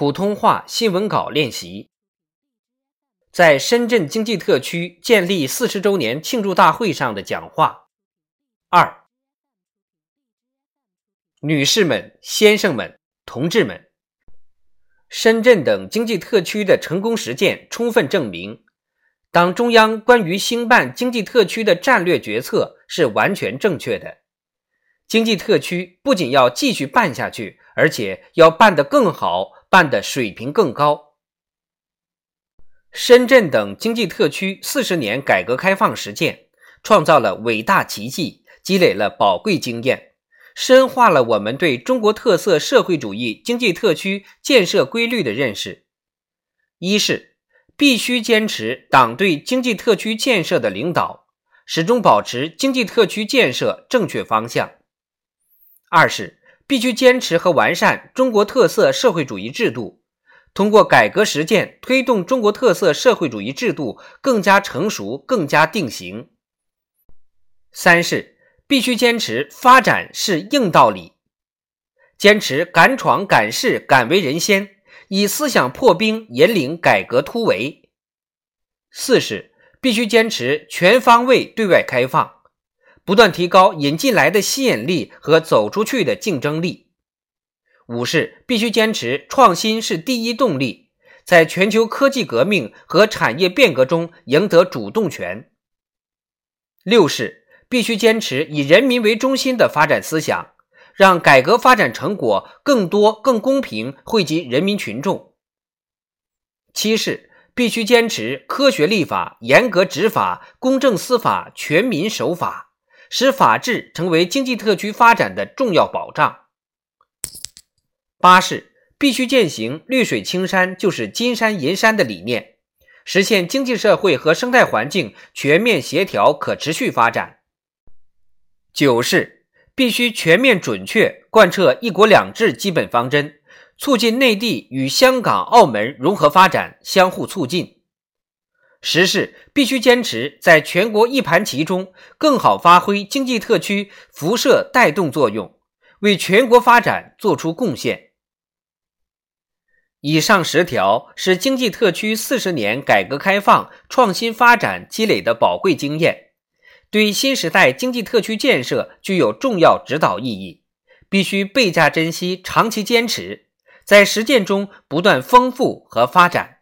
普通话新闻稿练习。在深圳经济特区建立四十周年庆祝大会上的讲话。二，女士们、先生们、同志们，深圳等经济特区的成功实践，充分证明，党中央关于兴办经济特区的战略决策是完全正确的。经济特区不仅要继续办下去，而且要办得更好，办的水平更高。深圳等经济特区四十年改革开放实践，创造了伟大奇迹，积累了宝贵经验，深化了我们对中国特色社会主义经济特区建设规律的认识。一是必须坚持党对经济特区建设的领导，始终保持经济特区建设正确方向；二是必须坚持和完善中国特色社会主义制度。通过改革实践，推动中国特色社会主义制度更加成熟、更加定型。三是必须坚持发展是硬道理，坚持敢闯敢试敢为人先，以思想破冰引领改革突围。四是必须坚持全方位对外开放，不断提高引进来的吸引力和走出去的竞争力。五是必须坚持创新是第一动力，在全球科技革命和产业变革中赢得主动权。六是必须坚持以人民为中心的发展思想，让改革发展成果更多、更公平惠及人民群众。七是必须坚持科学立法、严格执法、公正司法、全民守法，使法治成为经济特区发展的重要保障。八是必须践行“绿水青山就是金山银山”的理念，实现经济社会和生态环境全面协调可持续发展。九是必须全面准确贯彻“一国两制”基本方针，促进内地与香港、澳门融合发展，相互促进。十是必须坚持在全国一盘棋中更好发挥经济特区辐射带动作用，为全国发展作出贡献。以上十条是经济特区四十年改革开放创新发展积累的宝贵经验，对新时代经济特区建设具有重要指导意义，必须倍加珍惜，长期坚持，在实践中不断丰富和发展。